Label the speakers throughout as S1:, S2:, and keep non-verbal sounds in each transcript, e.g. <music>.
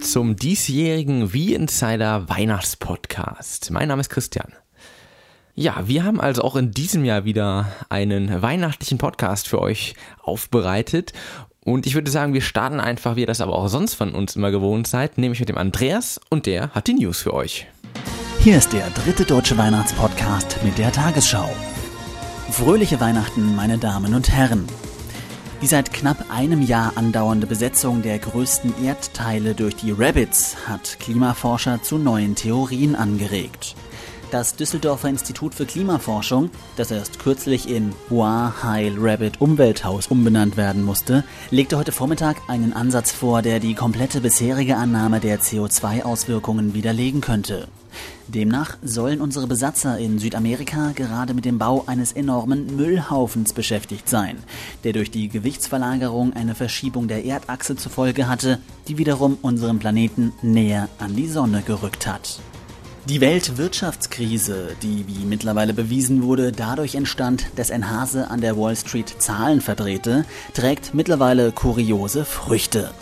S1: zum diesjährigen Wie Insider Weihnachtspodcast. Mein Name ist Christian. Ja, wir haben also auch in diesem Jahr wieder einen weihnachtlichen Podcast für euch aufbereitet. Und ich würde sagen, wir starten einfach, wie ihr das aber auch sonst von uns immer gewohnt seid, nämlich mit dem Andreas und der hat die News für euch.
S2: Hier ist der dritte deutsche Weihnachtspodcast mit der Tagesschau. Fröhliche Weihnachten, meine Damen und Herren. Die seit knapp einem Jahr andauernde Besetzung der größten Erdteile durch die Rabbits hat Klimaforscher zu neuen Theorien angeregt. Das Düsseldorfer Institut für Klimaforschung, das erst kürzlich in Bois Heil Rabbit Umwelthaus umbenannt werden musste, legte heute Vormittag einen Ansatz vor, der die komplette bisherige Annahme der CO2-Auswirkungen widerlegen könnte. Demnach sollen unsere Besatzer in Südamerika gerade mit dem Bau eines enormen Müllhaufens beschäftigt sein, der durch die Gewichtsverlagerung eine Verschiebung der Erdachse zur Folge hatte, die wiederum unseren Planeten näher an die Sonne gerückt hat. Die Weltwirtschaftskrise, die wie mittlerweile bewiesen wurde, dadurch entstand, dass ein Hase an der Wall Street Zahlen verdrehte, trägt mittlerweile kuriose Früchte.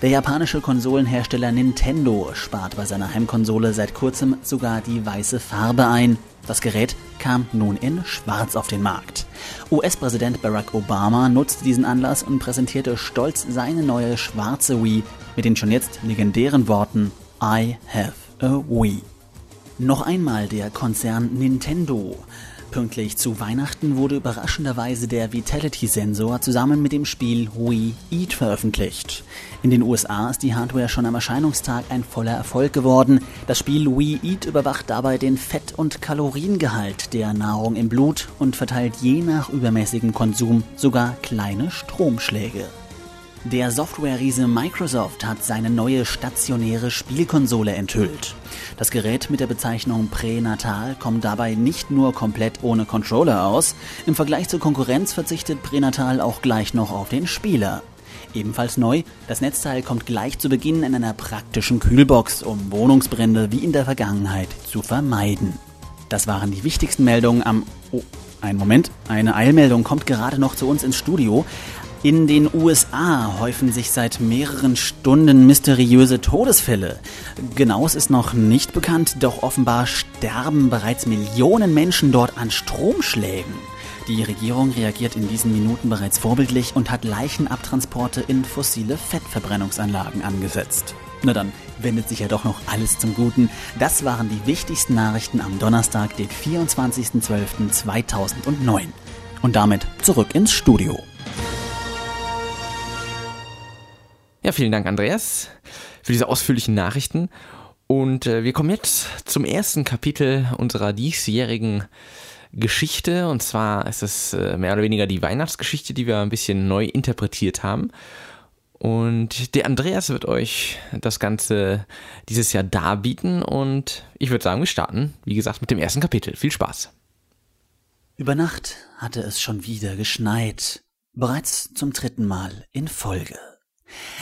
S2: Der japanische Konsolenhersteller Nintendo spart bei seiner Heimkonsole seit kurzem sogar die weiße Farbe ein. Das Gerät kam nun in Schwarz auf den Markt. US-Präsident Barack Obama nutzte diesen Anlass und präsentierte stolz seine neue schwarze Wii mit den schon jetzt legendären Worten I have a Wii. Noch einmal der Konzern Nintendo. Pünktlich zu Weihnachten wurde überraschenderweise der Vitality-Sensor zusammen mit dem Spiel Wii Eat veröffentlicht. In den USA ist die Hardware schon am Erscheinungstag ein voller Erfolg geworden. Das Spiel Wii Eat überwacht dabei den Fett- und Kaloriengehalt der Nahrung im Blut und verteilt je nach übermäßigem Konsum sogar kleine Stromschläge. Der Software-Riese Microsoft hat seine neue stationäre Spielkonsole enthüllt. Das Gerät mit der Bezeichnung Pränatal kommt dabei nicht nur komplett ohne Controller aus, im Vergleich zur Konkurrenz verzichtet Pränatal auch gleich noch auf den Spieler. Ebenfalls neu, das Netzteil kommt gleich zu Beginn in einer praktischen Kühlbox, um Wohnungsbrände wie in der Vergangenheit zu vermeiden. Das waren die wichtigsten Meldungen am... Oh, ein Moment, eine Eilmeldung kommt gerade noch zu uns ins Studio. In den USA häufen sich seit mehreren Stunden mysteriöse Todesfälle. Genaues ist noch nicht bekannt, doch offenbar sterben bereits Millionen Menschen dort an Stromschlägen. Die Regierung reagiert in diesen Minuten bereits vorbildlich und hat Leichenabtransporte in fossile Fettverbrennungsanlagen angesetzt. Na dann wendet sich ja doch noch alles zum Guten. Das waren die wichtigsten Nachrichten am Donnerstag, den 24.12.2009. Und damit zurück ins Studio.
S1: Ja, vielen Dank, Andreas, für diese ausführlichen Nachrichten. Und äh, wir kommen jetzt zum ersten Kapitel unserer diesjährigen Geschichte. Und zwar ist es äh, mehr oder weniger die Weihnachtsgeschichte, die wir ein bisschen neu interpretiert haben. Und der Andreas wird euch das Ganze dieses Jahr darbieten. Und ich würde sagen, wir starten, wie gesagt, mit dem ersten Kapitel. Viel Spaß.
S2: Über Nacht hatte es schon wieder geschneit. Bereits zum dritten Mal in Folge.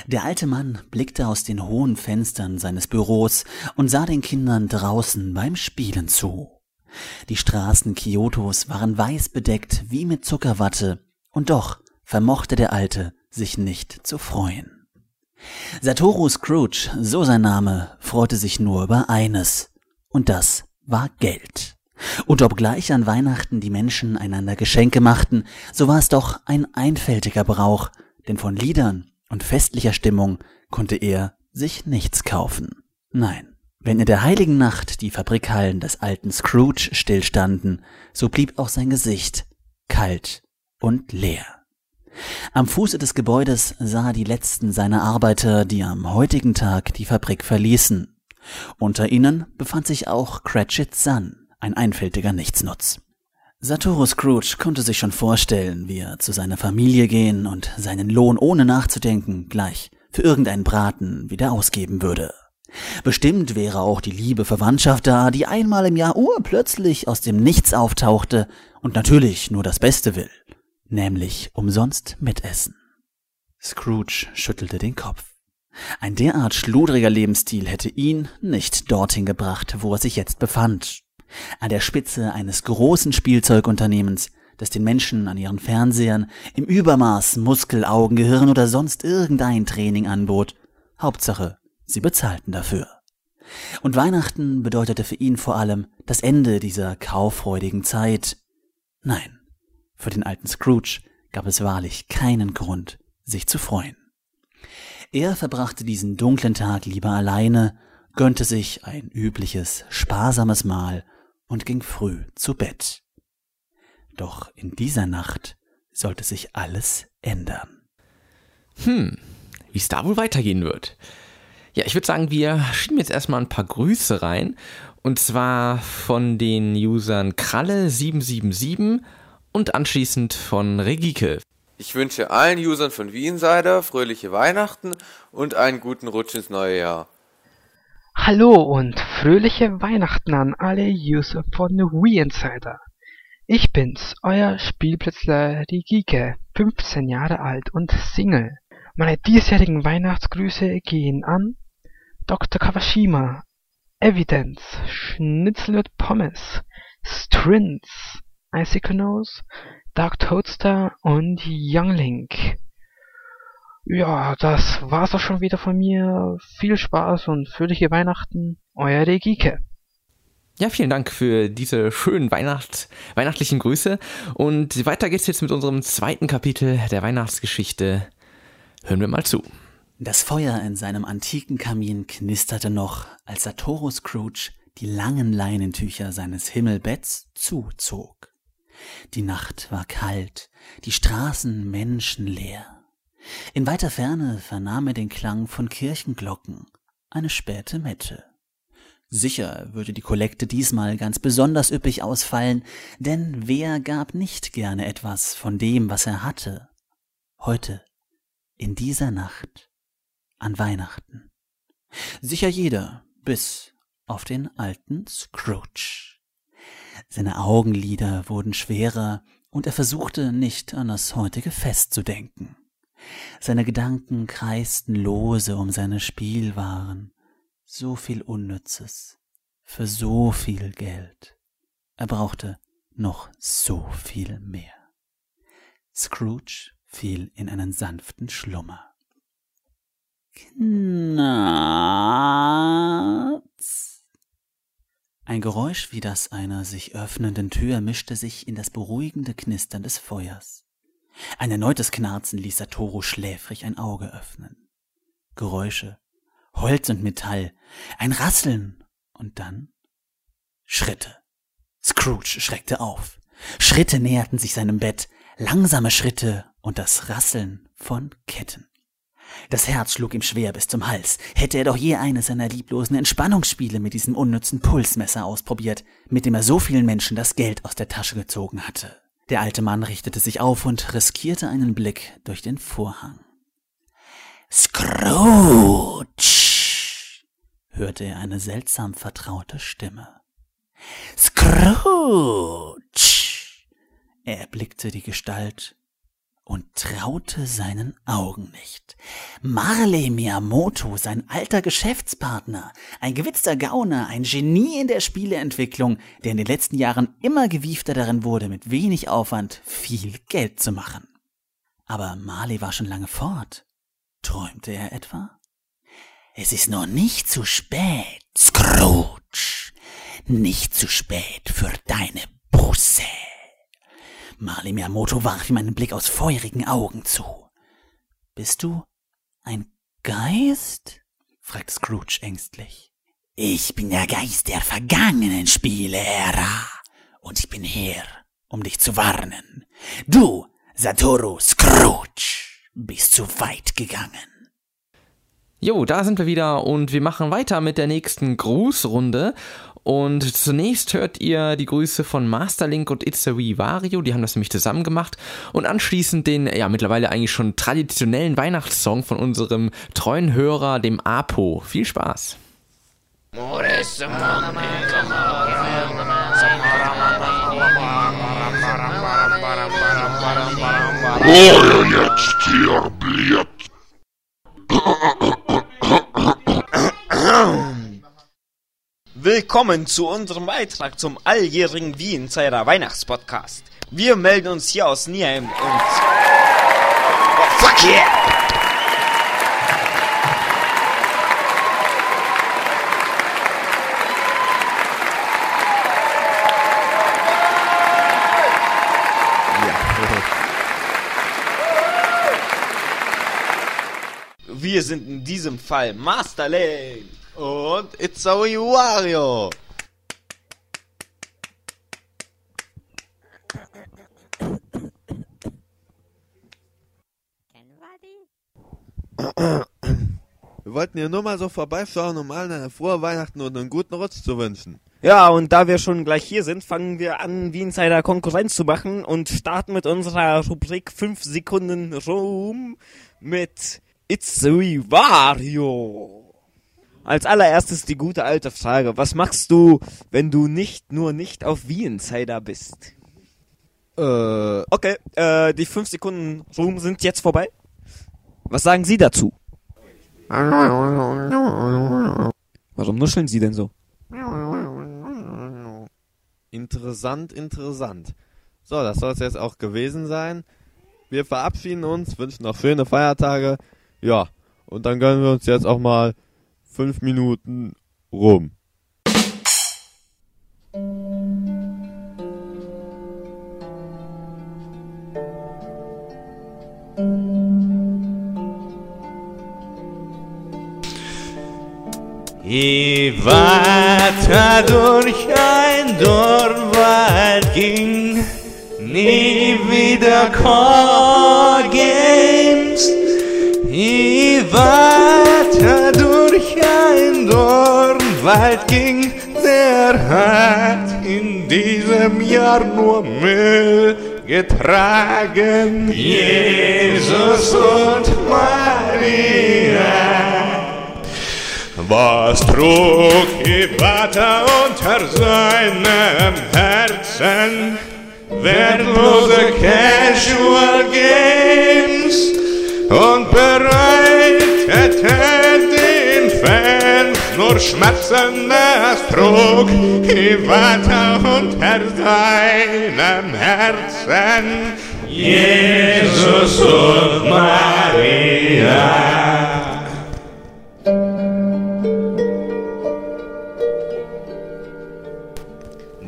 S2: Der alte Mann blickte aus den hohen Fenstern seines Büros und sah den Kindern draußen beim Spielen zu. Die Straßen Kyotos waren weiß bedeckt wie mit Zuckerwatte, und doch vermochte der Alte sich nicht zu freuen. Satoru Scrooge, so sein Name, freute sich nur über eines, und das war Geld. Und obgleich an Weihnachten die Menschen einander Geschenke machten, so war es doch ein einfältiger Brauch, denn von Liedern und festlicher Stimmung konnte er sich nichts kaufen. Nein, wenn in der heiligen Nacht die Fabrikhallen des alten Scrooge stillstanden, so blieb auch sein Gesicht kalt und leer. Am Fuße des Gebäudes sah er die letzten seiner Arbeiter, die am heutigen Tag die Fabrik verließen. Unter ihnen befand sich auch Cratchit Sun, ein einfältiger Nichtsnutz. Satoru Scrooge konnte sich schon vorstellen, wie er zu seiner Familie gehen und seinen Lohn ohne nachzudenken gleich für irgendeinen Braten wieder ausgeben würde. Bestimmt wäre auch die liebe Verwandtschaft da, die einmal im Jahr urplötzlich aus dem Nichts auftauchte und natürlich nur das Beste will, nämlich umsonst mitessen. Scrooge schüttelte den Kopf. Ein derart schludriger Lebensstil hätte ihn nicht dorthin gebracht, wo er sich jetzt befand, an der Spitze eines großen Spielzeugunternehmens, das den Menschen an ihren Fernsehern im Übermaß Muskel, Augen, Gehirn oder sonst irgendein Training anbot, Hauptsache, sie bezahlten dafür. Und Weihnachten bedeutete für ihn vor allem das Ende dieser kauffreudigen Zeit. Nein, für den alten Scrooge gab es wahrlich keinen Grund, sich zu freuen. Er verbrachte diesen dunklen Tag lieber alleine, gönnte sich ein übliches, sparsames Mahl und ging früh zu Bett. Doch in dieser Nacht sollte sich alles ändern.
S1: Hm, wie es da wohl weitergehen wird. Ja, ich würde sagen, wir schieben jetzt erstmal ein paar Grüße rein. Und zwar von den Usern Kralle777 und anschließend von Regike.
S3: Ich wünsche allen Usern von Insider fröhliche Weihnachten und einen guten Rutsch ins neue Jahr.
S4: Hallo und fröhliche Weihnachten an alle User von Insider. Ich bin's, euer Spielplätzler Rigike, 15 Jahre alt und Single. Meine diesjährigen Weihnachtsgrüße gehen an Dr. Kawashima, Evidence, Schnitzel mit Pommes, Strins, Icicle Nose, Dark Toadster und Younglink. Ja, das war's auch schon wieder von mir. Viel Spaß und fröhliche Weihnachten. Euer Regike.
S1: Ja, vielen Dank für diese schönen Weihnacht weihnachtlichen Grüße. Und weiter geht's jetzt mit unserem zweiten Kapitel der Weihnachtsgeschichte. Hören wir mal zu.
S2: Das Feuer in seinem antiken Kamin knisterte noch, als Satoru Scrooge die langen Leinentücher seines Himmelbetts zuzog. Die Nacht war kalt, die Straßen menschenleer. In weiter Ferne vernahm er den Klang von Kirchenglocken, eine späte Mette. Sicher würde die Kollekte diesmal ganz besonders üppig ausfallen, denn wer gab nicht gerne etwas von dem, was er hatte? Heute, in dieser Nacht an Weihnachten. Sicher jeder, bis auf den alten Scrooge. Seine Augenlider wurden schwerer und er versuchte nicht an das heutige Fest zu denken. Seine Gedanken kreisten lose um seine Spielwaren. So viel Unnützes. Für so viel Geld. Er brauchte noch so viel mehr. Scrooge fiel in einen sanften Schlummer. Knarz. Ein Geräusch wie das einer sich öffnenden Tür mischte sich in das beruhigende Knistern des Feuers. Ein erneutes Knarzen ließ Satoru schläfrig ein Auge öffnen. Geräusche, Holz und Metall, ein Rasseln und dann Schritte. Scrooge schreckte auf. Schritte näherten sich seinem Bett, langsame Schritte und das Rasseln von Ketten. Das Herz schlug ihm schwer bis zum Hals. Hätte er doch je eines seiner lieblosen Entspannungsspiele mit diesem unnützen Pulsmesser ausprobiert, mit dem er so vielen Menschen das Geld aus der Tasche gezogen hatte. Der alte Mann richtete sich auf und riskierte einen Blick durch den Vorhang. Scrooge! hörte er eine seltsam vertraute Stimme. Scrooge! Er erblickte die Gestalt und traute seinen Augen nicht. Marley Miyamoto, sein alter Geschäftspartner, ein gewitzter Gauner, ein Genie in der Spieleentwicklung, der in den letzten Jahren immer gewiefter darin wurde, mit wenig Aufwand viel Geld zu machen. Aber Marley war schon lange fort. Träumte er etwa? Es ist noch nicht zu spät, Scrooge. Nicht zu spät für deine Busse. Marley Miyamoto warf ihm einen Blick aus feurigen Augen zu. Bist du ein Geist? fragte Scrooge ängstlich. Ich bin der Geist der vergangenen Spiele-Ära. Und ich bin hier, um dich zu warnen. Du, Satoru Scrooge, bist zu weit gegangen.
S1: Jo, da sind wir wieder und wir machen weiter mit der nächsten Grußrunde. Und zunächst hört ihr die Grüße von Masterlink und It's a Wee Wario, die haben das nämlich zusammen gemacht. Und anschließend den, ja, mittlerweile eigentlich schon traditionellen Weihnachtssong von unserem treuen Hörer, dem Apo. Viel Spaß!
S5: Bliert.
S6: Willkommen zu unserem Beitrag zum alljährigen Wienzeirer Weihnachtspodcast. Wir melden uns hier aus Nieheim und... Oh, fuck yeah! wir sind in diesem Fall Master Masterlane.
S7: Und It's a Wario. Wir wollten hier nur mal so vorbeischauen, um allen eine frohe Weihnachten und einen guten Rutsch zu wünschen.
S6: Ja, und da wir schon gleich hier sind, fangen wir an, wie Insider Konkurrenz zu machen und starten mit unserer Rubrik 5 Sekunden Ruhm mit It's the Wario. Als allererstes die gute alte Frage. Was machst du, wenn du nicht nur nicht auf Wie Insider bist?
S7: Äh,
S6: Okay, äh, die 5 Sekunden Ruhm sind jetzt vorbei. Was sagen Sie dazu? Warum nuscheln Sie denn so?
S7: interessant, interessant. So, das soll es jetzt auch gewesen sein. Wir verabschieden uns, wünschen noch schöne Feiertage. Ja, und dann gönnen wir uns jetzt auch mal fünf Minuten rum.
S8: Je weiter durch ein Dornwald ging, nie wieder Core Games. Je Dornwald ging, der hat in diesem Jahr nur Müll getragen. Jesus und Maria. Was trug Iwata unter seinem Herzen? Wertlose Casual Games und bereitete Fans nur Schmerzen. Das trug Iwata unter seinem Herzen. Jesus und Maria.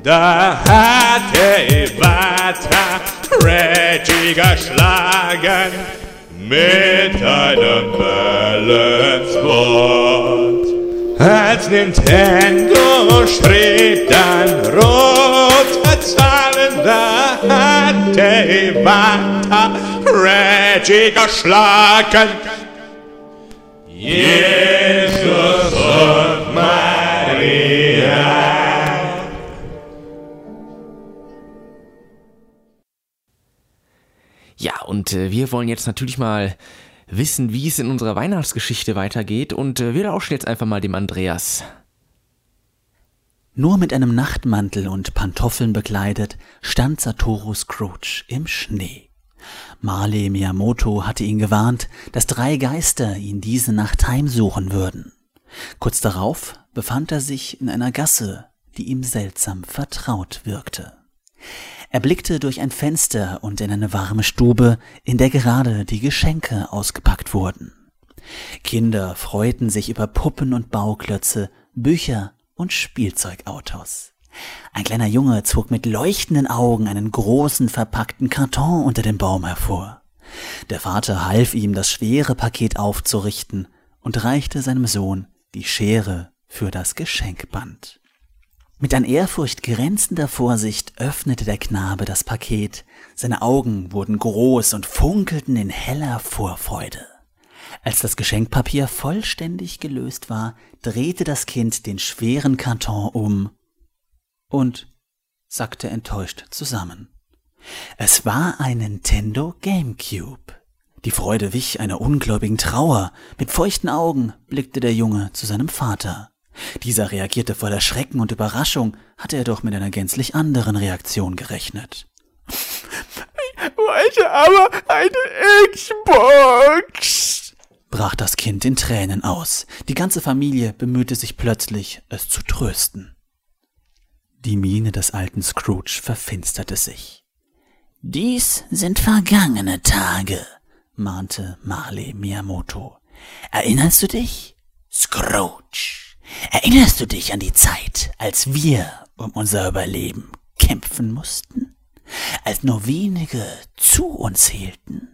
S8: Da hatte Iwata Reggie geschlagen mit einem Balance. Als Nintendo schrieb dann rote Zahlen, da hatte Iwata Reggie geschlagen. Jesus und Maria.
S1: Ja, und äh, wir wollen jetzt natürlich mal wissen, wie es in unserer Weihnachtsgeschichte weitergeht und äh, wir lauschen jetzt einfach mal dem Andreas.
S2: Nur mit einem Nachtmantel und Pantoffeln bekleidet stand Satoru Scrooge im Schnee. Marley Miyamoto hatte ihn gewarnt, dass drei Geister ihn diese Nacht heimsuchen würden. Kurz darauf befand er sich in einer Gasse, die ihm seltsam vertraut wirkte. Er blickte durch ein Fenster und in eine warme Stube, in der gerade die Geschenke ausgepackt wurden. Kinder freuten sich über Puppen und Bauklötze, Bücher und Spielzeugautos. Ein kleiner Junge zog mit leuchtenden Augen einen großen verpackten Karton unter dem Baum hervor. Der Vater half ihm, das schwere Paket aufzurichten und reichte seinem Sohn die Schere für das Geschenkband. Mit an Ehrfurcht grenzender Vorsicht öffnete der Knabe das Paket. Seine Augen wurden groß und funkelten in heller Vorfreude. Als das Geschenkpapier vollständig gelöst war, drehte das Kind den schweren Karton um und sackte enttäuscht zusammen. Es war ein Nintendo GameCube. Die Freude wich einer ungläubigen Trauer. Mit feuchten Augen blickte der Junge zu seinem Vater. Dieser reagierte voller Schrecken und Überraschung, hatte er doch mit einer gänzlich anderen Reaktion gerechnet.
S8: Ich wollte aber eine Xbox.
S2: brach das Kind in Tränen aus. Die ganze Familie bemühte sich plötzlich, es zu trösten. Die Miene des alten Scrooge verfinsterte sich. Dies sind vergangene Tage, mahnte Marley Miyamoto. Erinnerst du dich? Scrooge. Erinnerst du dich an die Zeit, als wir um unser Überleben kämpfen mussten? Als nur wenige zu uns hielten?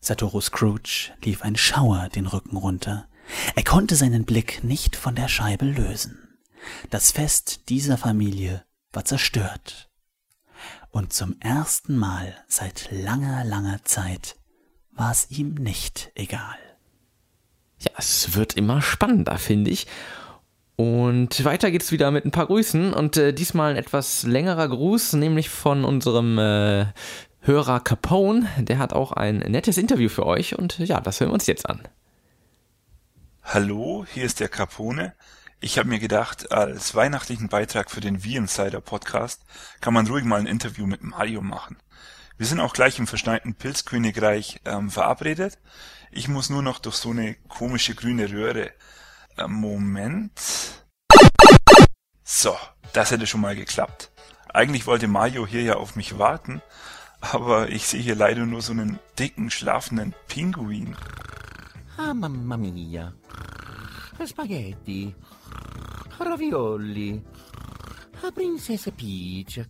S2: Satoru Scrooge lief ein Schauer den Rücken runter. Er konnte seinen Blick nicht von der Scheibe lösen. Das Fest dieser Familie war zerstört. Und zum ersten Mal seit langer, langer Zeit war es ihm nicht egal.
S1: Ja, es wird immer spannender, finde ich. Und weiter geht's wieder mit ein paar Grüßen und äh, diesmal ein etwas längerer Gruß, nämlich von unserem äh, Hörer Capone. Der hat auch ein nettes Interview für euch und ja, das hören wir uns jetzt an.
S9: Hallo, hier ist der Capone. Ich habe mir gedacht, als weihnachtlichen Beitrag für den V-Insider Podcast kann man ruhig mal ein Interview mit Mario machen. Wir sind auch gleich im verschneiten Pilzkönigreich ähm, verabredet. Ich muss nur noch durch so eine komische grüne Röhre. Ähm, Moment. So, das hätte schon mal geklappt. Eigentlich wollte Mario hier ja auf mich warten, aber ich sehe hier leider nur so einen dicken, schlafenden Pinguin.
S10: Ah, mamma mia. Spaghetti. Ravioli. Ah, Princessa Peach.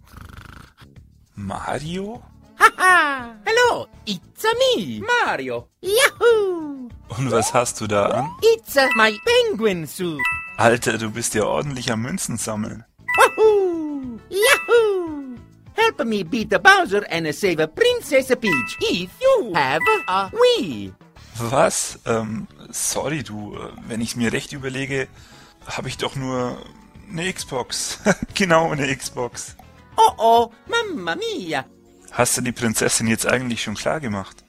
S9: Mario?
S10: Haha! Hello, it's a me, Mario. Yahoo!
S9: Und was hast du da an?
S10: It's a my penguin suit.
S9: Alter, du bist ja ordentlich am Münzen sammeln.
S10: Wahoo! Yahoo! Help me beat the Bowser and save Princess Peach if you have a Wii.
S9: Was? Ähm, sorry du, äh, wenn ich mir recht überlege, habe ich doch nur eine Xbox. <laughs> genau, eine Xbox.
S10: Oh oh, mamma mia.
S9: Hast du die Prinzessin jetzt eigentlich schon klar gemacht?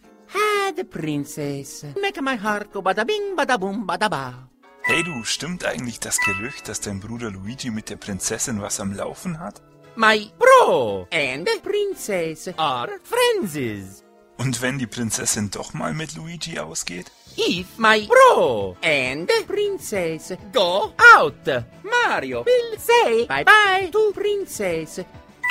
S10: The princess. Make my heart go bada bing, bada boom, bada ba.
S9: Hey du, stimmt eigentlich das Gerücht, dass dein Bruder Luigi mit der Prinzessin was am Laufen hat?
S10: My bro and princess are friends.
S9: Und wenn die Prinzessin doch mal mit Luigi ausgeht?
S10: If my bro and princess go out, Mario will say bye bye to princess.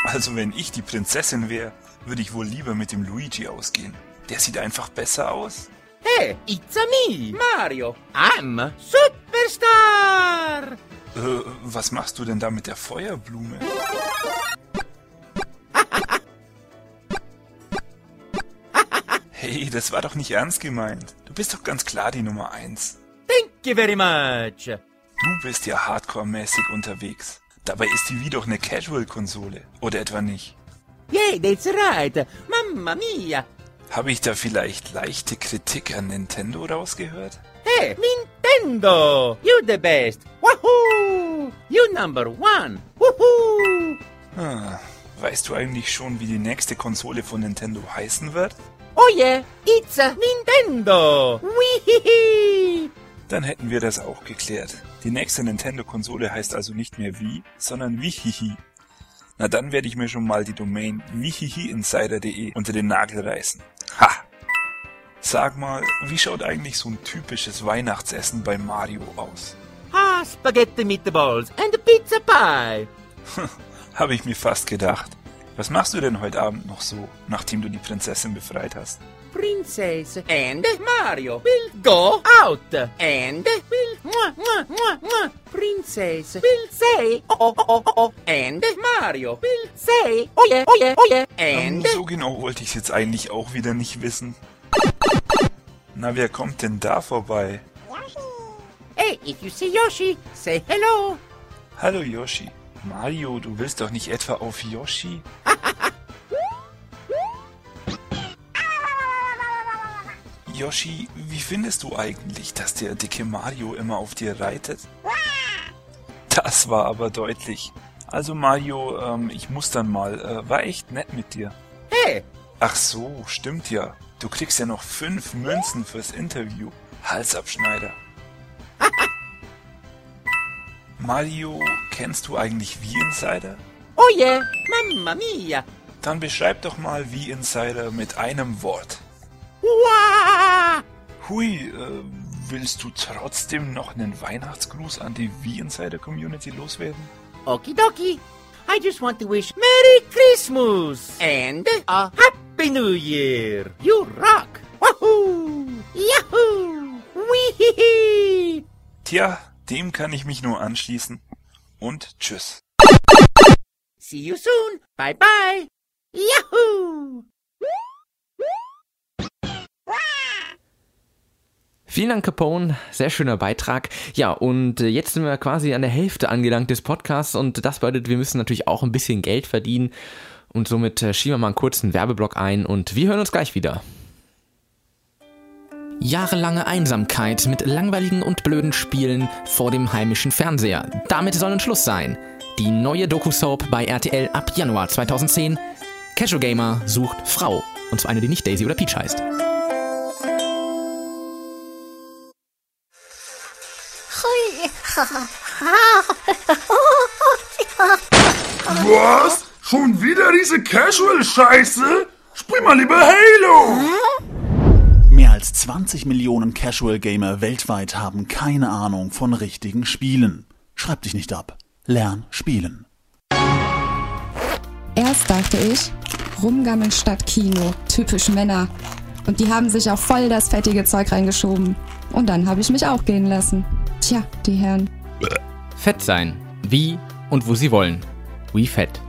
S9: Also wenn ich die Prinzessin wäre, würde ich wohl lieber mit dem Luigi ausgehen. Der sieht einfach besser aus.
S10: Hey, it's a me, Mario. I'm superstar.
S9: Äh, was machst du denn da mit der Feuerblume? <laughs> Hey, das war doch nicht ernst gemeint. Du bist doch ganz klar die Nummer eins.
S10: Thank you very much.
S9: Du bist ja hardcore-mäßig unterwegs. Dabei ist die Wii doch eine Casual-Konsole. Oder etwa nicht?
S10: Yeah, that's right. Mamma mia.
S9: Habe ich da vielleicht leichte Kritik an Nintendo rausgehört?
S10: Hey, Nintendo. You the best. Wahoo! You number one. Woohoo!
S9: Ah, weißt du eigentlich schon, wie die nächste Konsole von Nintendo heißen wird?
S10: Oh yeah, it's a Nintendo. Wee
S9: Dann hätten wir das auch geklärt. Die nächste Nintendo-Konsole heißt also nicht mehr Wii, sondern Wihihi. Na dann werde ich mir schon mal die Domain wihihiinsider.de unter den Nagel reißen. Ha! Sag mal, wie schaut eigentlich so ein typisches Weihnachtsessen bei Mario aus?
S10: Ah, spaghetti meatballs and pizza pie. <laughs>
S9: Habe ich mir fast gedacht. Was machst du denn heute Abend noch so, nachdem du die Prinzessin befreit hast?
S10: Princess and Mario will go out and will mwah, mwah, mwah, mwah. Princess will say oh oh oh oh oh and Mario will say oh yeah oh yeah oh yeah
S9: Ähm,
S10: and
S9: so genau wollte ich es jetzt eigentlich auch wieder nicht wissen. Na, wer kommt denn da vorbei?
S10: hey if you see Yoshi say hello.
S9: Hallo Yoshi. Mario, du willst doch nicht etwa auf Yoshi? <laughs> Yoshi, wie findest du eigentlich, dass der dicke Mario immer auf dir reitet? Das war aber deutlich. Also Mario, ähm, ich muss dann mal. Äh, war echt nett mit dir.
S10: Hey,
S9: Ach so, stimmt ja. Du kriegst ja noch fünf Münzen fürs Interview. Halsabschneider. <laughs> Mario, kennst du eigentlich V-Insider?
S10: oh yeah, mamma mia.
S9: Dann beschreib doch mal V-Insider mit einem Wort.
S10: Wah!
S9: Hui, äh, willst du trotzdem noch einen Weihnachtsgruß an die V-Insider-Community loswerden?
S10: Okidoki. I just want to wish Merry Christmas and a Happy New Year. You rock. Wahoo! Yahoo! Wee
S9: Tja, dem kann ich mich nur anschließen. Und tschüss.
S10: See you soon. Bye bye. Yahoo!
S1: Vielen Dank, Capone. Sehr schöner Beitrag. Ja, und äh, jetzt sind wir quasi an der Hälfte angelangt des Podcasts und das bedeutet, wir müssen natürlich auch ein bisschen Geld verdienen. Und somit äh, schieben wir mal einen kurzen Werbeblock ein und wir hören uns gleich wieder. Jahrelange Einsamkeit mit langweiligen und blöden Spielen vor dem heimischen Fernseher. Damit soll ein Schluss sein. Die neue Doku-Soap bei RTL ab Januar 2010. Casual Gamer sucht Frau. Und zwar eine, die nicht Daisy oder Peach heißt.
S5: Was? Schon wieder diese Casual-Scheiße? Spiel mal lieber Halo!
S2: Mehr als 20 Millionen Casual Gamer weltweit haben keine Ahnung von richtigen Spielen. Schreib dich nicht ab. Lern spielen.
S11: Erst dachte ich, rumgammeln statt Kino, typisch Männer. Und die haben sich auch voll das fettige Zeug reingeschoben. Und dann habe ich mich auch gehen lassen. Tja, die Herren.
S1: Fett sein. Wie und wo sie wollen. Wii Fett.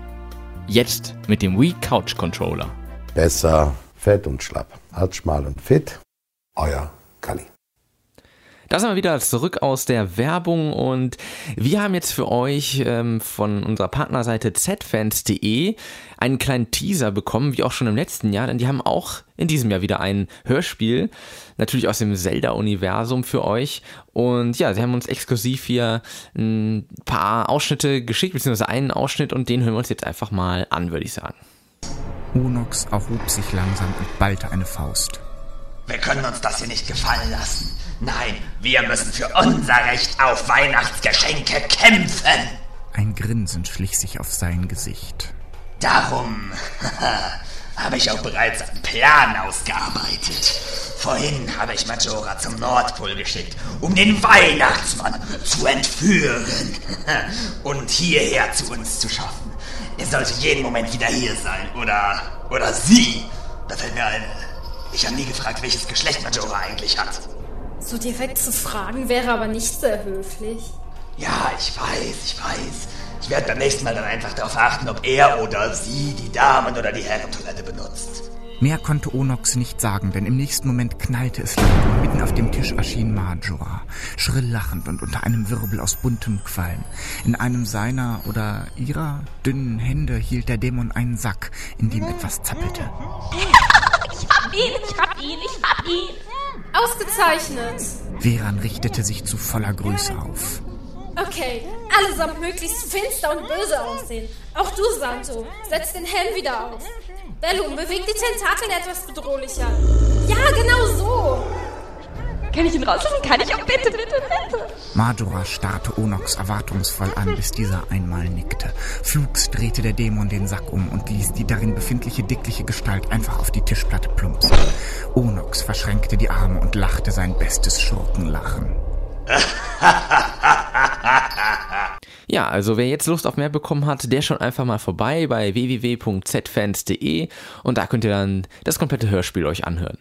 S1: Jetzt mit dem Wii Couch Controller.
S12: Besser fett und schlapp als schmal und fit. Euer Kali.
S1: Da sind wir wieder zurück aus der Werbung und wir haben jetzt für euch ähm, von unserer Partnerseite zfans.de einen kleinen Teaser bekommen, wie auch schon im letzten Jahr, denn die haben auch in diesem Jahr wieder ein Hörspiel, natürlich aus dem Zelda-Universum für euch. Und ja, sie haben uns exklusiv hier ein paar Ausschnitte geschickt, beziehungsweise einen Ausschnitt und den hören wir uns jetzt einfach mal an, würde ich sagen.
S13: Unox erhob sich langsam und ballte eine Faust.
S14: Wir können uns das hier nicht gefallen lassen. Nein, wir müssen für unser Recht auf Weihnachtsgeschenke kämpfen.
S13: Ein Grinsen schlich sich auf sein Gesicht.
S14: Darum <laughs> habe ich auch bereits einen Plan ausgearbeitet. Vorhin habe ich Majora zum Nordpol geschickt, um den Weihnachtsmann zu entführen <laughs> und hierher zu uns zu schaffen. Er sollte jeden Moment wieder hier sein, oder, oder sie. Da fällt mir ein, ich habe nie gefragt, welches Geschlecht Majora eigentlich hat.
S15: So direkt zu fragen wäre aber nicht sehr höflich.
S14: Ja, ich weiß, ich weiß. Ich werde beim nächsten Mal dann einfach darauf achten, ob er oder sie die Damen- oder die Herrentoilette benutzt.
S13: Mehr konnte Onox nicht sagen, denn im nächsten Moment knallte es laut und mitten auf dem Tisch erschien Majora, schrill lachend und unter einem Wirbel aus buntem Qualm. In einem seiner oder ihrer dünnen Hände hielt der Dämon einen Sack, in dem etwas zappelte.
S16: Ich hab ihn, ich hab ihn, ich hab ihn.
S15: Ausgezeichnet.
S13: Veran richtete sich zu voller Größe auf.
S15: Okay, allesamt möglichst finster und böse aussehen. Auch du, Santo, setz den Helm wieder auf. Bellum, beweg die Tentakeln etwas bedrohlicher. Ja, genau so.
S16: Kann ich ihn rauslassen? Kann ich? Oh, bitte, bitte, bitte.
S13: Majora starrte Onox erwartungsvoll an, bis dieser einmal nickte. Flugs drehte der Dämon den Sack um und ließ die darin befindliche dickliche Gestalt einfach auf die Tischplatte plumpsen. Onox verschränkte die Arme und lachte sein bestes Schurkenlachen. <laughs>
S1: Ja, also wer jetzt Lust auf mehr bekommen hat, der schaut einfach mal vorbei bei www.zfans.de und da könnt ihr dann das komplette Hörspiel euch anhören.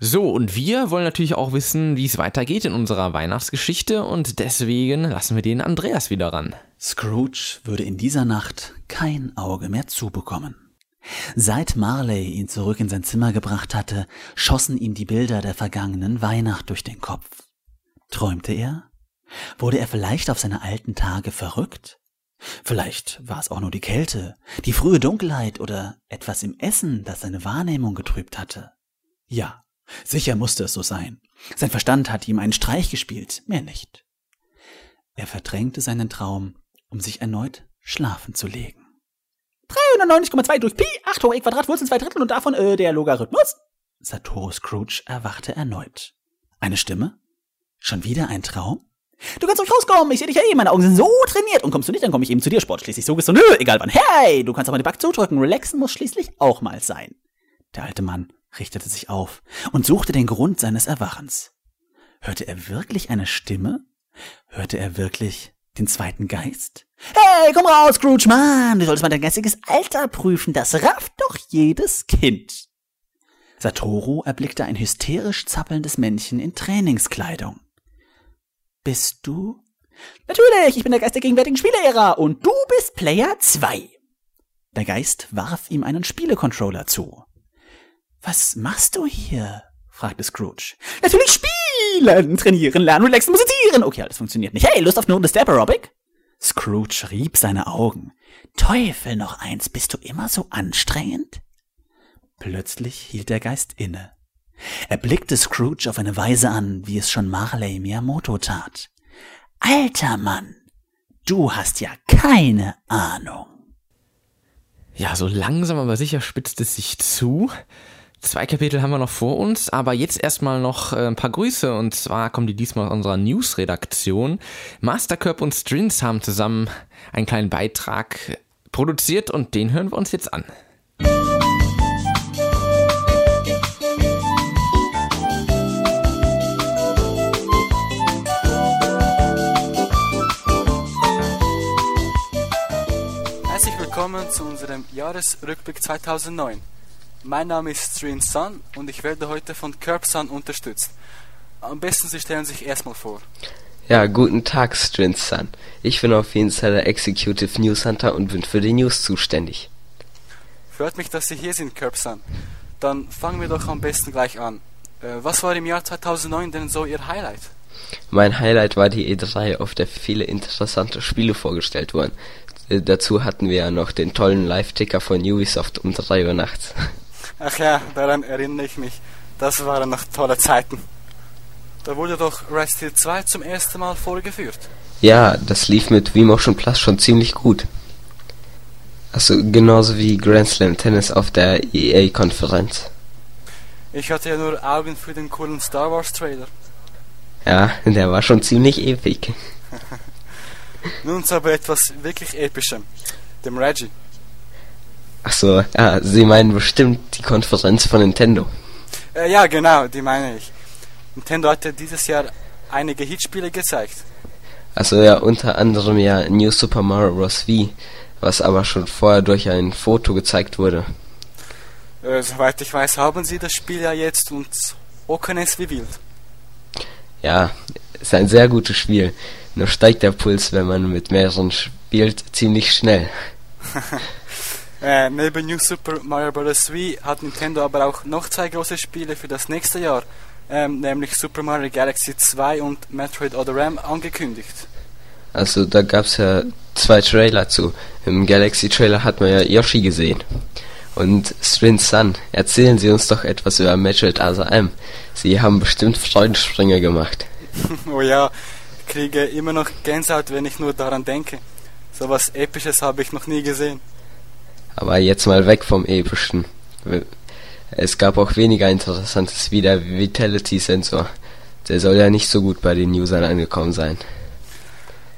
S1: So, und wir wollen natürlich auch wissen, wie es weitergeht in unserer Weihnachtsgeschichte und deswegen lassen wir den Andreas wieder ran.
S2: Scrooge würde in dieser Nacht kein Auge mehr zubekommen. Seit Marley ihn zurück in sein Zimmer gebracht hatte, schossen ihm die Bilder der vergangenen Weihnacht durch den Kopf. Träumte er? Wurde er vielleicht auf seine alten Tage verrückt? Vielleicht war es auch nur die Kälte, die frühe Dunkelheit oder etwas im Essen, das seine Wahrnehmung getrübt hatte. Ja, sicher musste es so sein. Sein Verstand hatte ihm einen Streich gespielt, mehr nicht. Er verdrängte seinen Traum, um sich erneut schlafen zu legen. 390,2 durch Pi, 8 hoch e Quadrat, Wurzel 2 Drittel und davon äh, der Logarithmus? Satoru Scrooge erwachte erneut. Eine Stimme? Schon wieder ein Traum? Du kannst ruhig rauskommen, ich sehe dich ja eh, meine Augen sind so trainiert. Und kommst du nicht, dann komme ich eben zu dir, Sport. Schließlich so nö, egal wann. Hey, du kannst aber den Back zudrücken, relaxen muss schließlich auch mal sein. Der alte Mann richtete sich auf und suchte den Grund seines Erwachens. Hörte er wirklich eine Stimme? Hörte er wirklich den zweiten Geist? Hey, komm raus, Scrooge, Mann, du solltest mal dein geistiges Alter prüfen, das rafft doch jedes Kind. Satoru erblickte ein hysterisch zappelndes Männchen in Trainingskleidung. Bist du? Natürlich, ich bin der Geist der gegenwärtigen Spieleära und du bist Player 2. Der Geist warf ihm einen Spielecontroller zu. Was machst du hier? fragte Scrooge. Natürlich spielen! trainieren, lernen, relaxen, musizieren. Okay, alles funktioniert nicht. Hey, Lust auf eine Runde Step Aerobic? Scrooge rieb seine Augen. Teufel noch eins, bist du immer so anstrengend? Plötzlich hielt der Geist inne. Er blickte Scrooge auf eine Weise an, wie es schon Marley Miyamoto tat. Alter Mann, du hast ja keine Ahnung.
S1: Ja, so langsam aber sicher spitzt es sich zu. Zwei Kapitel haben wir noch vor uns, aber jetzt erstmal noch äh, ein paar Grüße und zwar kommen die diesmal aus unserer News-Redaktion. Mastercurb und Strins haben zusammen einen kleinen Beitrag produziert und den hören wir uns jetzt an.
S17: Herzlich willkommen zu unserem Jahresrückblick 2009. Mein Name ist Strin Sun und ich werde heute von Curb Sun unterstützt. Am besten Sie stellen sich erstmal vor.
S18: Ja, guten Tag, Strin Sun. Ich bin auf jeden Fall der Executive News Hunter und bin für die News zuständig.
S17: Freut mich, dass Sie hier sind, Curb Sun. Dann fangen wir doch am besten gleich an. Äh, was war im Jahr 2009 denn so Ihr Highlight?
S18: Mein Highlight war die E3, auf der viele interessante Spiele vorgestellt wurden. Äh, dazu hatten wir ja noch den tollen Live-Ticker von Ubisoft um 3 Uhr nachts. <laughs>
S17: Ach ja, daran erinnere ich mich. Das waren noch tolle Zeiten. Da wurde doch Red Steel 2 zum ersten Mal vorgeführt.
S18: Ja, das lief mit V-Motion Plus schon ziemlich gut. Also genauso wie Grand Slam Tennis auf der EA-Konferenz.
S17: Ich hatte ja nur Augen für den coolen Star Wars Trailer.
S18: Ja, der war schon ziemlich epic. <laughs>
S17: Nun zu aber etwas wirklich Epischem. Dem Reggie.
S18: Ach so, ja, Sie meinen bestimmt die Konferenz von Nintendo.
S17: Äh, ja, genau, die meine ich. Nintendo hatte dieses Jahr einige Hitspiele gezeigt.
S18: Also ja, unter anderem ja New Super Mario Bros. V, was aber schon vorher durch ein Foto gezeigt wurde.
S17: Äh, soweit ich weiß, haben sie das Spiel ja jetzt und hocken es wie wild.
S18: Ja, ist ein sehr gutes Spiel. Nur steigt der Puls, wenn man mit mehreren spielt, ziemlich schnell. <laughs>
S17: äh, neben New Super Mario Bros. Wii hat Nintendo aber auch noch zwei große Spiele für das nächste Jahr, ähm, nämlich Super Mario Galaxy 2 und Metroid Other M angekündigt.
S18: Also da gab's ja zwei Trailer zu. Im Galaxy Trailer hat man ja Yoshi gesehen. Und Strin Sun, erzählen Sie uns doch etwas über Metroid Other M. Sie haben bestimmt Freudensprünge gemacht. <laughs>
S17: oh ja, kriege immer noch Gänsehaut, wenn ich nur daran denke. So was Episches habe ich noch nie gesehen.
S18: Aber jetzt mal weg vom Epischen. Es gab auch weniger Interessantes wie der Vitality-Sensor. Der soll ja nicht so gut bei den Usern angekommen sein.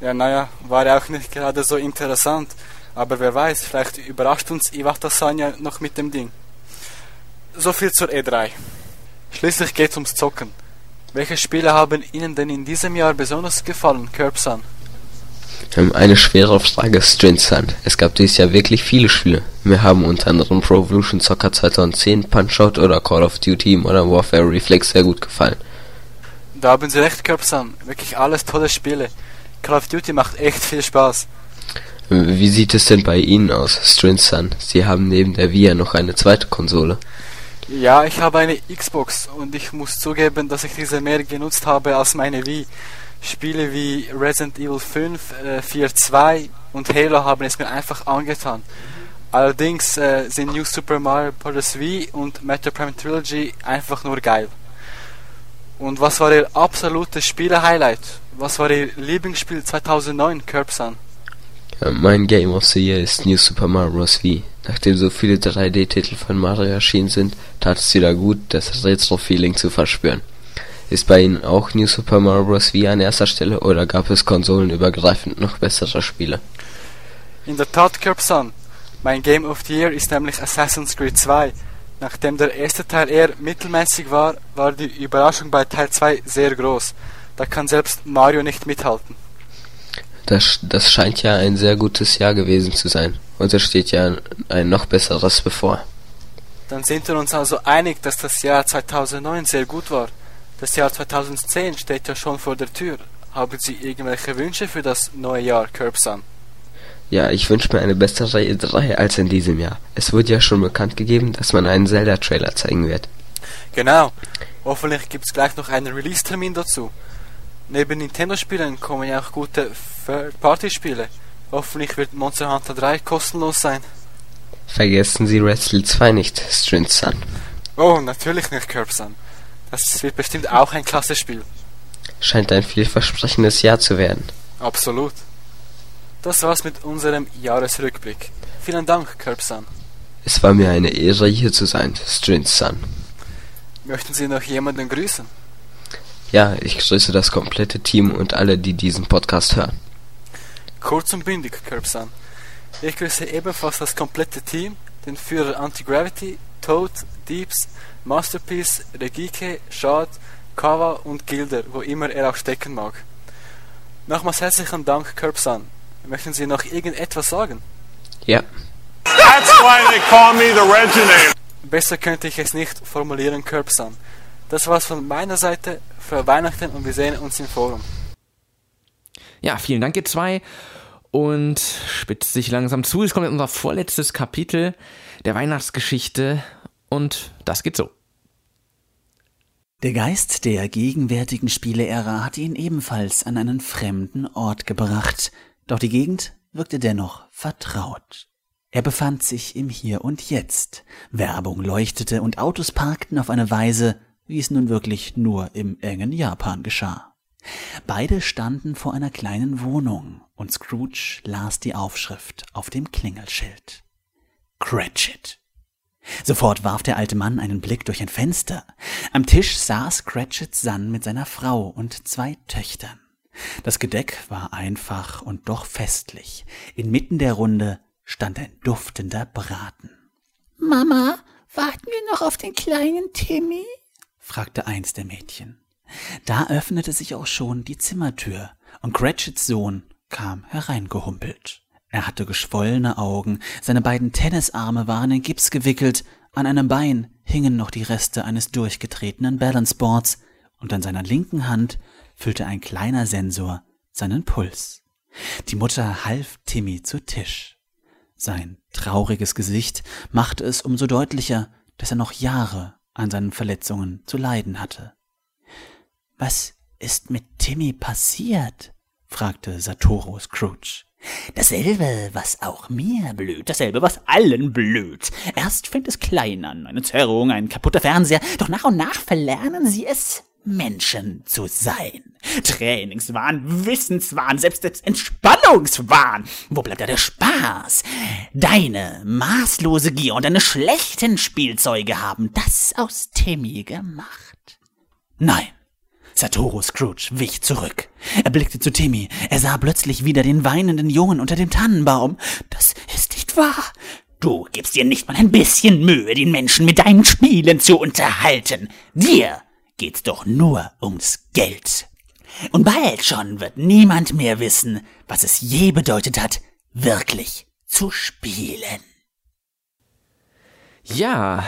S17: Ja, naja, war ja auch nicht gerade so interessant. Aber wer weiß, vielleicht überrascht uns Iwata Sanya noch mit dem Ding. So viel zur E3. Schließlich geht's ums Zocken. Welche Spiele haben Ihnen denn in diesem Jahr besonders gefallen, Curbsun?
S18: Eine schwere Frage, Strange Sun. Es gab dieses Jahr wirklich viele Spiele. Wir haben unter anderem Pro Evolution Soccer 2010, Punch-Out oder Call of Duty Modern Warfare Reflex sehr gut gefallen.
S17: Da haben Sie recht, Curbsun. Wirklich alles tolle Spiele. Call of Duty macht echt viel Spaß.
S18: Wie sieht es denn bei Ihnen aus, Strange Sun? Sie haben neben der Via noch eine zweite Konsole.
S17: Ja, ich habe eine Xbox und ich muss zugeben, dass ich diese mehr genutzt habe als meine Wii. Spiele wie Resident Evil 5, äh, 4 2 und Halo haben es mir einfach angetan. Allerdings äh, sind New Super Mario Bros. Wii und Metro Prime Trilogy einfach nur geil. Und was war Ihr absolutes Spiele-Highlight? Was war Ihr Lieblingsspiel 2009, Curbsun?
S18: Ja, mein Game of the Year ist New Super Mario Bros. Wii. Nachdem so viele 3D-Titel von Mario erschienen sind, tat es wieder gut, das Retro-Feeling zu verspüren. Ist bei Ihnen auch New Super Mario Bros. Wii an erster Stelle oder gab es konsolenübergreifend noch bessere Spiele?
S17: In der Tat, Curbsun. Mein Game of the Year ist nämlich Assassin's Creed 2. Nachdem der erste Teil eher mittelmäßig war, war die Überraschung bei Teil 2 sehr groß. Da kann selbst Mario nicht mithalten.
S18: Das, das scheint ja ein sehr gutes Jahr gewesen zu sein. Und es steht ja ein noch besseres bevor.
S17: Dann sind wir uns also einig, dass das Jahr 2009 sehr gut war. Das Jahr 2010 steht ja schon vor der Tür. Haben Sie irgendwelche Wünsche für das neue Jahr, Curbsun?
S18: Ja, ich wünsche mir eine bessere E3 als in diesem Jahr. Es wurde ja schon bekannt gegeben, dass man einen Zelda-Trailer zeigen wird.
S17: Genau. Hoffentlich gibt's gleich noch einen Release-Termin dazu. Neben Nintendo-Spielen kommen ja auch gute Third-Party-Spiele. Hoffentlich wird Monster Hunter 3 kostenlos sein.
S18: Vergessen Sie Wrestle 2 nicht, Strin Sun.
S17: Oh, natürlich nicht, Curbsun. Das wird bestimmt auch ein klasse Spiel.
S18: Scheint ein vielversprechendes Jahr zu werden.
S17: Absolut. Das war's mit unserem Jahresrückblick. Vielen Dank, Curbsun.
S18: Es war mir eine Ehre, hier zu sein, Strin Sun.
S17: Möchten Sie noch jemanden grüßen?
S18: Ja, ich grüße das komplette Team und alle, die diesen Podcast hören.
S17: Kurz und bündig, Curbsun. Ich grüße ebenfalls das komplette Team, den Führer Anti-Gravity, Toad, Deeps, Masterpiece, Regike, Shad, Kawa und Gilder, wo immer er auch stecken mag. Nochmals herzlichen Dank, Curbsun. Möchten Sie noch irgendetwas sagen?
S18: Ja.
S8: That's why they call me the Reginator.
S17: Besser könnte ich es nicht formulieren, Curbsun. Das war's von meiner Seite. Für Weihnachten und wir sehen uns im Forum.
S1: Ja, vielen Dank, ihr zwei. Und spitzt sich langsam zu. Es kommt jetzt unser vorletztes Kapitel der Weihnachtsgeschichte. Und das geht so.
S2: Der Geist der gegenwärtigen Spieleära hatte ihn ebenfalls an einen fremden Ort gebracht, doch die Gegend wirkte dennoch vertraut. Er befand sich im Hier und Jetzt. Werbung leuchtete und Autos parkten auf eine Weise, wie es nun wirklich nur im engen Japan geschah. Beide standen vor einer kleinen Wohnung und Scrooge las die Aufschrift auf dem Klingelschild. Cratchit. Sofort warf der alte Mann einen Blick durch ein Fenster. Am Tisch saß Cratchits Son mit seiner Frau und zwei Töchtern. Das Gedeck war einfach und doch festlich. Inmitten der Runde stand ein duftender Braten.
S19: Mama, warten wir noch auf den kleinen Timmy?
S2: fragte eins der Mädchen. Da öffnete sich auch schon die Zimmertür, und Cratchits Sohn kam hereingehumpelt. Er hatte geschwollene Augen, seine beiden Tennisarme waren in Gips gewickelt, an einem Bein hingen noch die Reste eines durchgetretenen Balanceboards, und an seiner linken Hand füllte ein kleiner Sensor seinen Puls. Die Mutter half Timmy zu Tisch. Sein trauriges Gesicht machte es umso deutlicher, dass er noch Jahre an seinen Verletzungen zu leiden hatte. Was ist mit Timmy passiert? Fragte Satoru Scrooge.
S19: Dasselbe, was auch mir blüht, dasselbe, was allen blüht. Erst fängt es klein an, eine Zerrung, ein kaputter Fernseher, doch nach und nach verlernen sie es, Menschen zu sein. Trainingswahn, Wissenswahn, selbst Entspannungswahn. Wo bleibt da der Spaß? Deine maßlose Gier und deine schlechten Spielzeuge haben das aus Timmy gemacht.
S2: Nein. Satoru Scrooge wich zurück. Er blickte zu Timmy. Er sah plötzlich wieder den weinenden Jungen unter dem Tannenbaum.
S19: Das ist nicht wahr. Du gibst dir nicht mal ein bisschen Mühe, den Menschen mit deinen Spielen zu unterhalten. Dir geht's doch nur ums Geld. Und bald schon wird niemand mehr wissen, was es je bedeutet hat, wirklich zu spielen.
S1: Ja,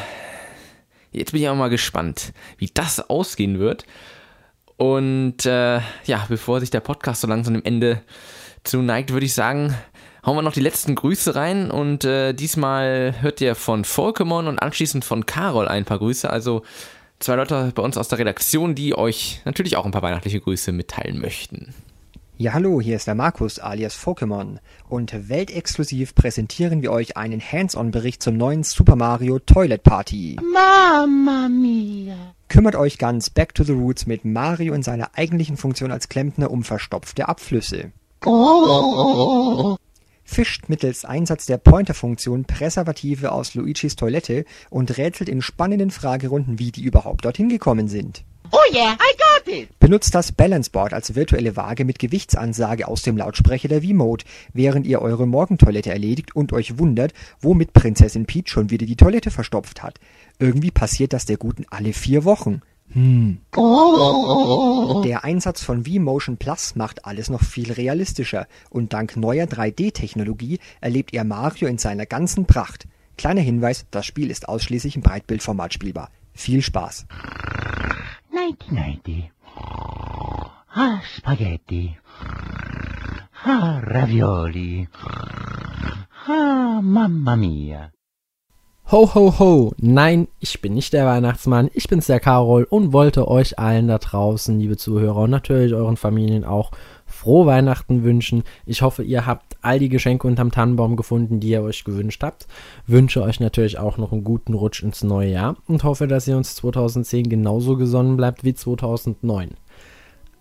S1: jetzt bin ich auch mal gespannt, wie das ausgehen wird. Und äh, ja, bevor sich der Podcast so langsam dem Ende zuneigt, würde ich sagen, hauen wir noch die letzten Grüße rein. Und äh, diesmal hört ihr von Volkemon und anschließend von Carol ein paar Grüße. Also zwei Leute bei uns aus der Redaktion, die euch natürlich auch ein paar weihnachtliche Grüße mitteilen möchten.
S20: Ja, hallo, hier ist der Markus alias Pokémon und weltexklusiv präsentieren wir euch einen Hands-on-Bericht zum neuen Super Mario Toilet Party.
S19: Mamma mia.
S20: Kümmert euch ganz back to the roots mit Mario in seiner eigentlichen Funktion als Klempner um verstopfte Abflüsse. Fischt mittels Einsatz der Pointer-Funktion Präservative aus Luigis Toilette und rätselt in spannenden Fragerunden, wie die überhaupt dorthin gekommen sind.
S19: Oh yeah, I got.
S20: Benutzt das Balanceboard als virtuelle Waage mit Gewichtsansage aus dem Lautsprecher der V-Mode, während ihr eure Morgentoilette erledigt und euch wundert, womit Prinzessin Peach schon wieder die Toilette verstopft hat. Irgendwie passiert das der Guten alle vier Wochen. Hm. Der Einsatz von V-Motion Plus macht alles noch viel realistischer und dank neuer 3D-Technologie erlebt ihr Mario in seiner ganzen Pracht. Kleiner Hinweis, das Spiel ist ausschließlich im Breitbildformat spielbar. Viel Spaß.
S19: Nighty nighty. Ah, Spaghetti. Ah, Ravioli. Ah, Mamma mia.
S21: Ho, ho, ho. Nein, ich bin nicht der Weihnachtsmann. Ich bin's der Carol und wollte euch allen da draußen, liebe Zuhörer und natürlich euren Familien auch frohe Weihnachten wünschen. Ich hoffe, ihr habt all die Geschenke unterm Tannenbaum gefunden, die ihr euch gewünscht habt. Wünsche euch natürlich auch noch einen guten Rutsch ins neue Jahr und hoffe, dass ihr uns 2010 genauso gesonnen bleibt wie 2009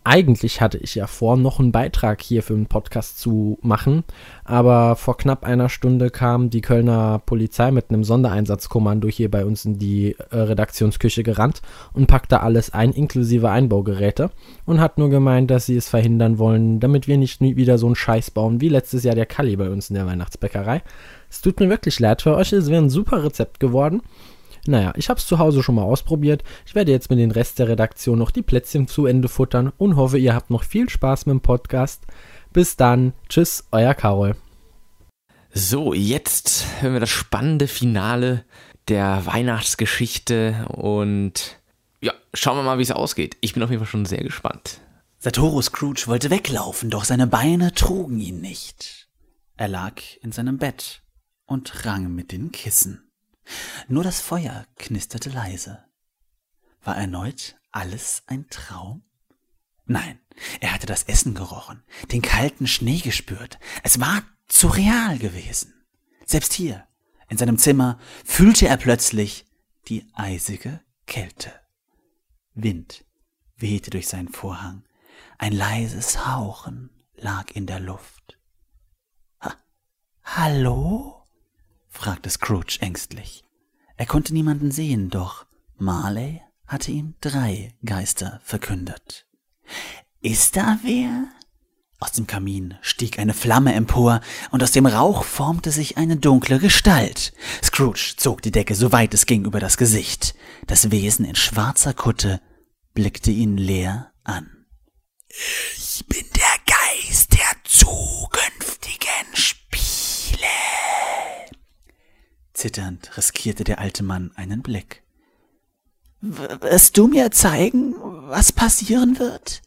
S21: eigentlich hatte ich ja vor, noch einen Beitrag hier für den Podcast zu machen, aber vor knapp einer Stunde kam die Kölner Polizei mit einem Sondereinsatzkommando hier bei uns in die äh, Redaktionsküche gerannt und packte alles ein, inklusive Einbaugeräte, und hat nur gemeint, dass sie es verhindern wollen, damit wir nicht wieder so einen Scheiß bauen wie letztes Jahr der Kalli bei uns in der Weihnachtsbäckerei. Es tut mir wirklich leid für euch, es wäre ein super Rezept geworden. Naja, ich habe es zu Hause schon mal ausprobiert. Ich werde jetzt mit den Rest der Redaktion noch die Plätzchen zu Ende futtern und hoffe, ihr habt noch viel Spaß mit dem Podcast. Bis dann. Tschüss, euer Carol.
S1: So, jetzt hören wir das spannende Finale der Weihnachtsgeschichte und ja, schauen wir mal, wie es ausgeht. Ich bin auf jeden Fall schon sehr gespannt.
S2: Satoru Scrooge wollte weglaufen, doch seine Beine trugen ihn nicht. Er lag in seinem Bett und rang mit den Kissen. Nur das Feuer knisterte leise. War erneut alles ein Traum? Nein, er hatte das Essen gerochen, den kalten Schnee gespürt. Es war zu real gewesen. Selbst hier, in seinem Zimmer, fühlte er plötzlich die eisige Kälte. Wind wehte durch seinen Vorhang. Ein leises Hauchen lag in der Luft. Ha Hallo? Fragte Scrooge ängstlich. Er konnte niemanden sehen, doch Marley hatte ihm drei Geister verkündet. Ist da wer? Aus dem Kamin stieg eine Flamme empor, und aus dem Rauch formte sich eine dunkle Gestalt. Scrooge zog die Decke so weit es ging über das Gesicht. Das Wesen in schwarzer Kutte blickte ihn leer an. Ich bin der Geist der zukünftigen Spiele. Zitternd riskierte der alte Mann einen Blick. Wirst du mir zeigen, was passieren wird?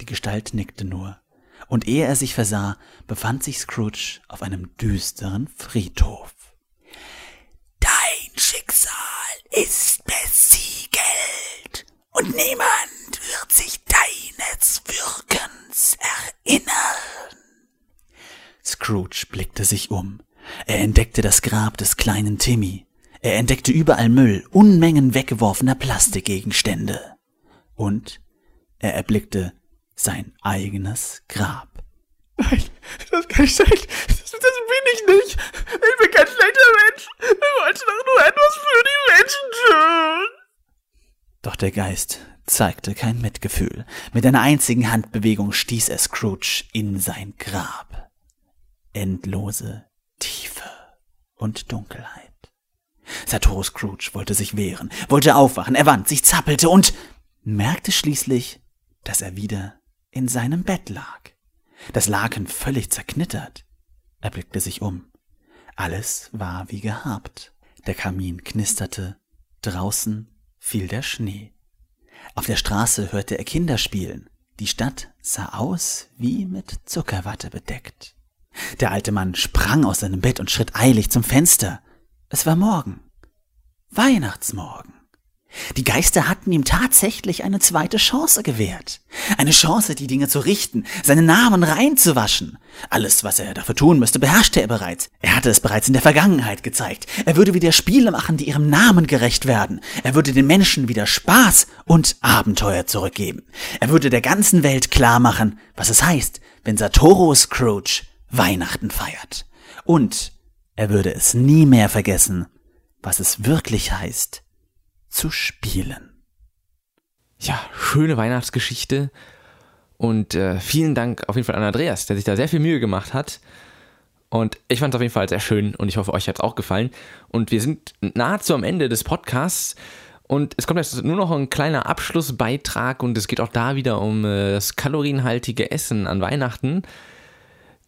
S2: Die Gestalt nickte nur, und ehe er sich versah, befand sich Scrooge auf einem düsteren Friedhof. Dein Schicksal ist besiegelt, und niemand wird sich deines Wirkens erinnern. Scrooge blickte sich um. Er entdeckte das Grab des kleinen Timmy. Er entdeckte überall Müll, Unmengen weggeworfener Plastikgegenstände. Und er erblickte sein eigenes Grab.
S22: Nein, das kann nicht sein. Das, das bin ich nicht. Ich bin kein schlechter Mensch. Ich wollte doch nur etwas für die Menschen tun.
S2: Doch der Geist zeigte kein Mitgefühl. Mit einer einzigen Handbewegung stieß er Scrooge in sein Grab. Endlose und Dunkelheit. Satoru Scrooge wollte sich wehren, wollte aufwachen, er wand sich, zappelte und merkte schließlich, dass er wieder in seinem Bett lag. Das Laken völlig zerknittert. Er blickte sich um. Alles war wie gehabt. Der Kamin knisterte, draußen fiel der Schnee. Auf der Straße hörte er Kinder spielen. Die Stadt sah aus wie mit Zuckerwatte bedeckt. Der alte Mann sprang aus seinem Bett und schritt eilig zum Fenster. Es war Morgen. Weihnachtsmorgen. Die Geister hatten ihm tatsächlich eine zweite Chance gewährt. Eine Chance, die Dinge zu richten, seinen Namen reinzuwaschen. Alles, was er dafür tun müsste, beherrschte er bereits. Er hatte es bereits in der Vergangenheit gezeigt. Er würde wieder Spiele machen, die ihrem Namen gerecht werden. Er würde den Menschen wieder Spaß und Abenteuer zurückgeben. Er würde der ganzen Welt klar machen, was es heißt, wenn Satoru Scrooge Weihnachten feiert. Und er würde es nie mehr vergessen, was es wirklich heißt, zu spielen.
S1: Ja, schöne Weihnachtsgeschichte. Und äh, vielen Dank auf jeden Fall an Andreas, der sich da sehr viel Mühe gemacht hat. Und ich fand es auf jeden Fall sehr schön und ich hoffe, euch hat es auch gefallen. Und wir sind nahezu am Ende des Podcasts. Und es kommt jetzt nur noch ein kleiner Abschlussbeitrag und es geht auch da wieder um äh, das kalorienhaltige Essen an Weihnachten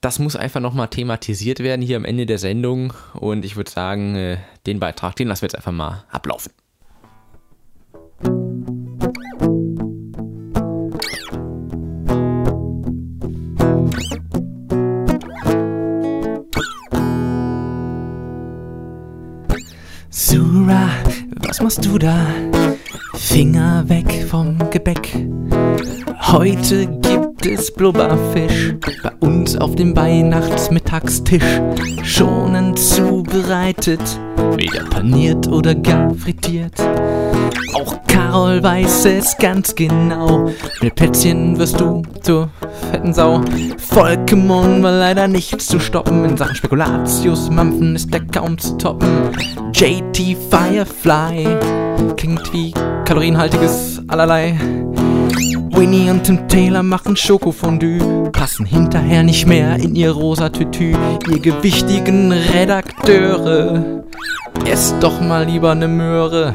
S1: das muss einfach nochmal thematisiert werden hier am Ende der Sendung. Und ich würde sagen, äh, den Beitrag, den lassen wir jetzt einfach mal ablaufen.
S23: Laura, was machst du da? Finger weg vom Gebäck. Heute gibt es Blubberfisch bei uns auf dem Weihnachtsmittagstisch. Schonend zubereitet, weder paniert oder gar frittiert. Auch Carol weiß es ganz genau. Mit Plätzchen wirst du zur fetten Sau. Volkemon war leider nicht zu stoppen. In Sachen Spekulatius, Mampfen ist der kaum zu toppen. JT Firefly klingt wie kalorienhaltiges allerlei. Winnie und Tim Taylor machen Schokofondue, passen hinterher nicht mehr in ihr rosa Tütü. Ihr gewichtigen Redakteure, esst doch mal lieber ne Möhre.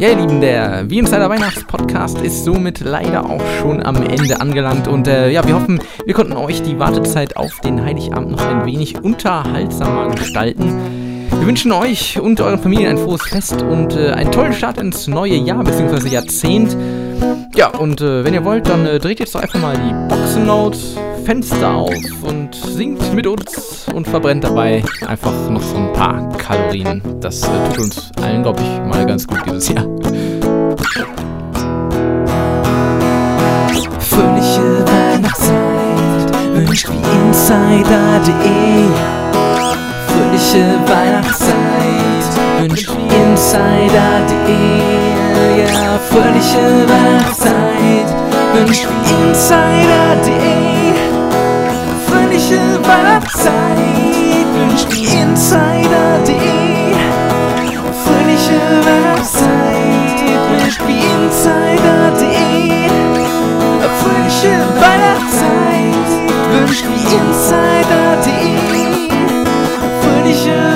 S23: Ja, ihr Lieben, der Wie Insider Weihnachtspodcast ist somit leider auch schon am Ende angelangt. Und äh, ja, wir hoffen, wir konnten euch die Wartezeit auf den Heiligabend noch ein wenig unterhaltsamer gestalten. Wir wünschen euch und euren Familien ein frohes Fest und äh, einen tollen Start ins neue Jahr bzw. Jahrzehnt. Ja, und äh, wenn ihr wollt, dann äh, dreht jetzt doch einfach mal die Boxennote, Fenster auf und singt mit uns und verbrennt dabei einfach noch so ein paar Kalorien. Das äh, tut uns allen, glaube ich, mal ganz gut dieses Jahr. Fröhliche Weihnachtszeit wünscht wie Insider.de Fröhliche Weihnachtszeit. Wünscht Insider.de Ja, fröhliche Weihnachtszeit. Wünscht Insider.de Fröhliche Weihnachtszeit. Wünscht Insider.de Fröhliche Weihnachtszeit. Wünscht Insider.de Fröhliche Weihnachtszeit Tradition.